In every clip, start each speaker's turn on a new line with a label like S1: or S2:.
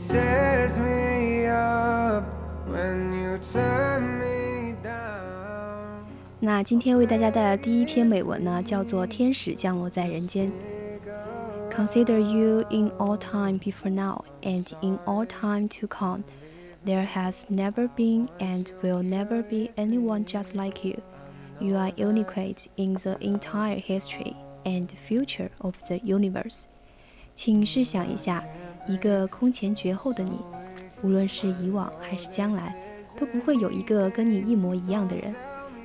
S1: tears me up when you turn me down.
S2: 那今天为大家带来的第一篇美文呢，叫做《天使降落在人间》。Consider you in all time before now and in all time to come. There has never been and will never be anyone just like you. You are unique in the entire history and future of the universe. 请试想一下， 一个空前绝后的你，无论是以往还是将来，都不会有一个跟你一模一样的人。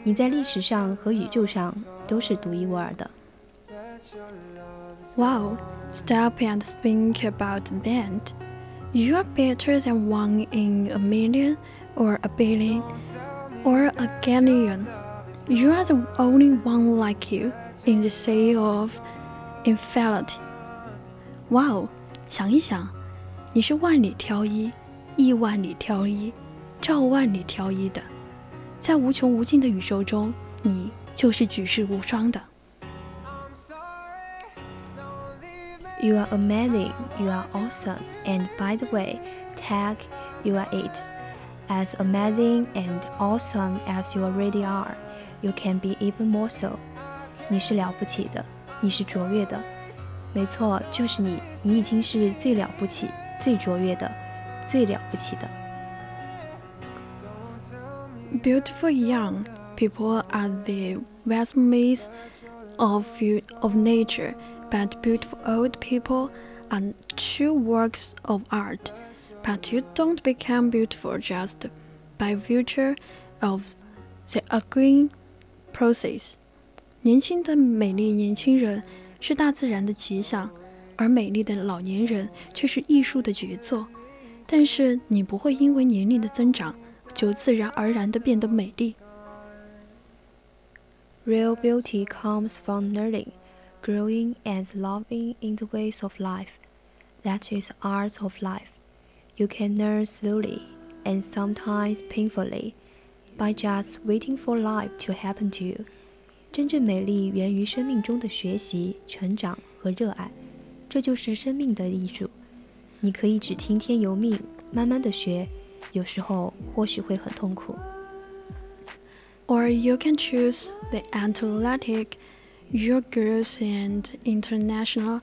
S2: 你在历史上和宇宙上都是独一无二的。
S3: Wow, stop and think about that. You are better than one in a million, or a billion, or a galleon. You are the only one like you in the sea of infinity. Wow， 想一想，你是万里挑一，亿万里挑一，兆万里挑一的，在无穷无尽的宇宙中，你就是举世无双的。
S2: You are amazing, you are awesome, and by the way, tag, you are it. As amazing and awesome as you already are, you can be even more so. 你是了不起的，你是卓越的，没错，就是你，你已经是最了不起、最卓越的、最了不起的。
S3: Beautiful young people are the resumes of you- of nature, but beautiful old people are true works of art. But you don't become beautiful just by virtue of the agreeing process. 年轻的美丽年轻人 是大自然的吉祥，而美丽的老年人却是艺术的杰作。但是你不会因为年龄的增长就自然而然地变得美丽。
S2: Real beauty comes from learning, growing, and loving in the ways of life. That is art of life. You can learn slowly and sometimes painfully by just waiting for life to happen to you. 真正美丽源于生命中的学习、成长和热爱，这就是生命的艺术。你可以只听天由命，慢慢的学，有时候或许会很痛苦。
S3: Or you can choose the athletic, your girls and international,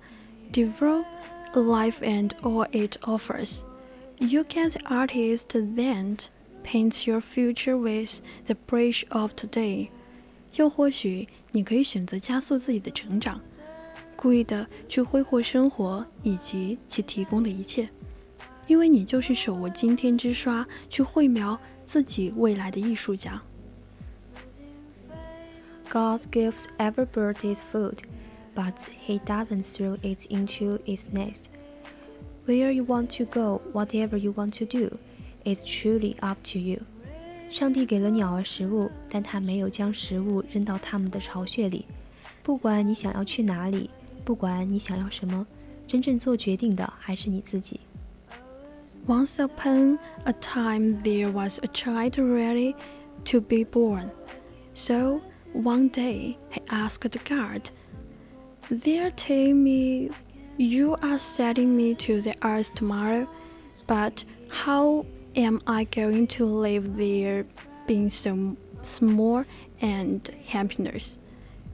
S3: devote life and all it offers. You can the artist that paints your future with the brush of today. 又或许你可以选择加速自己的成长，故意的去挥霍生活以及其提供的一切，因为你就是手握惊天之刷去绘描自己未来的艺术家。
S2: God gives every bird its food, but He doesn't throw it into its nest. Where you want to go, whatever you want to do, is truly up to you. 上帝给了鸟儿食物，但他没有将食物扔到它们的巢穴里。不管你想要去哪里，不管你想要什么，真正做决定的还是你自己。
S3: Once upon a time, there was a child ready to be born. So one day he asked the guard, There tell me you are sending me to the earth tomorrow, but how am I going to live there being so small and happiness?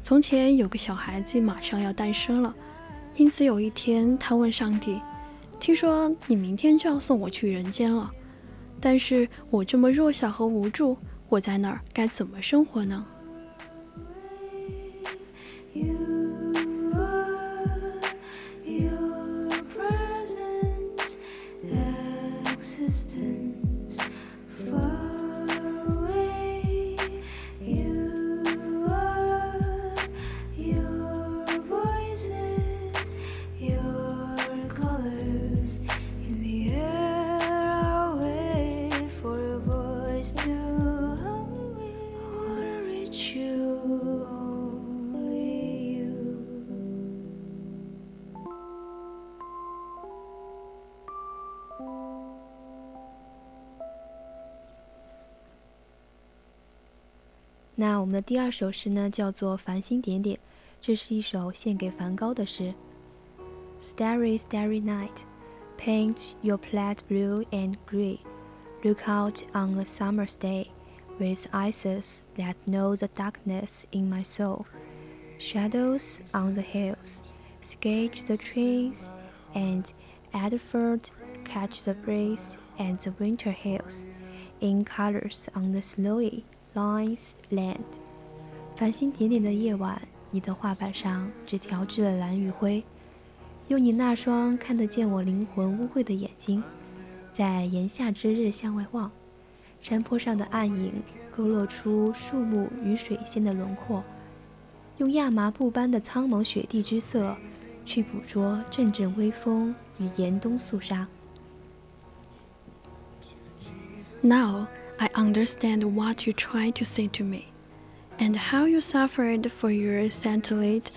S3: 从前有个小孩子马上要诞生了，因此有一天他问上帝。听说你明天就要送我去人间了，但是我这么弱小和无助，我在那儿该怎么生活呢？
S2: 那我们的第二首诗呢，叫做《繁星点点》，这是一首献给梵高的诗。Starry, starry night, paint your plaid blue and grey. Look out on a summer's day, with eyes that know the darkness in my soul. Shadows on the hills, sketch the trees, and Adford catch the breeze and the winter hills, in colors on the snowy Lines land. 繁星点点的夜晚，你的画板上只调制了蓝与灰。用你那双看得见我灵魂污秽的眼睛，在炎夏之日向外望，山坡上的暗影勾勒出树木与水仙的轮廓，用亚麻布般的苍茫雪地之色，去捕捉阵阵微风与严冬肃杀。
S3: Now I understand what you tried to say to me, and how you suffered for your satellite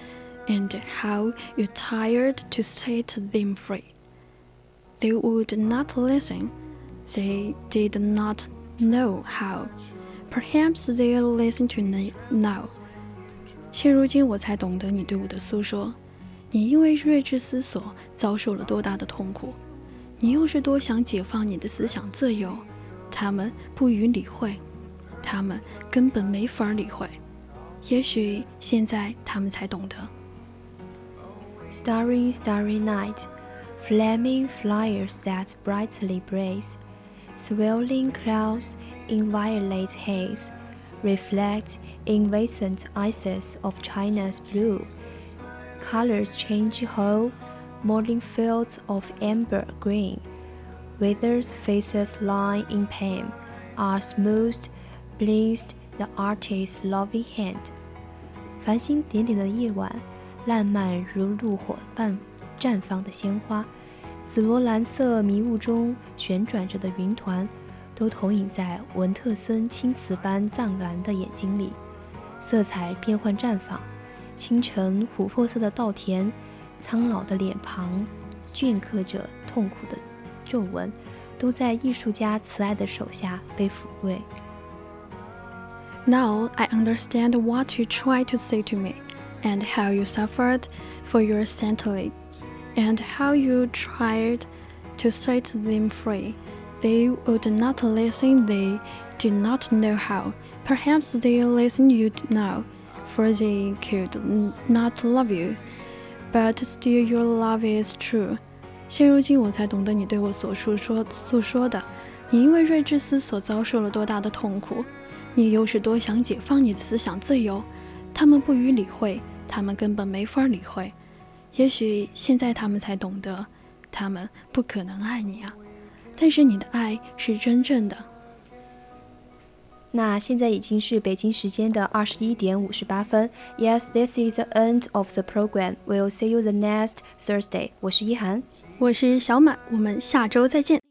S3: and how you tired to set them free. They would not listen, they did not know how. Perhaps they'll listen to me now. 现如今我才懂得你对我的诉说，你因为睿智思索遭受了多大的痛苦，你又是多想解放你的思想自由， 他们不予理会，他们根本没法理会。也许现在他们才懂得。
S2: Starry, starry night, flaming fires that brightly blaze, swirling clouds in violet haze, reflect in Vincent's eyes of China's blue. Colors change whole, morning fields of amber green. Withers faces line in pain, are smoothed, blessed the artist's loving hand. 繁星点点的夜晚。烂漫如炉火般绽放的鲜花，紫罗兰色迷雾中旋转着的云团，都投影在文特森青瓷般藏蓝的眼睛里，色彩变幻绽放。清晨琥珀色的稻田，苍老的脸庞，镌刻着痛苦的皱纹，都在艺术家慈爱的手下被抚慰。
S3: Now I understand what you try to say to me. and how you suffered for your saintly, and how you tried to set them free. They would not listen, they did not know how. Perhaps they listen you now, for they could not love you, but still your love is true. 现如今我才懂得你对我所述说诉说的，你因为睿智思所遭受了多大的痛苦，你又是多想解放你的思想自由，他们不予理会。他们根本没法理会，也许现在他们才懂得，他们不可能爱你啊，但是你的爱是真正的。
S2: 那现在已经是北京时间的二十一点五十八分。Yes, this is the end of the program. We'll see you the next Thursday. 我是一涵，
S3: 我是小满，我们下周再见。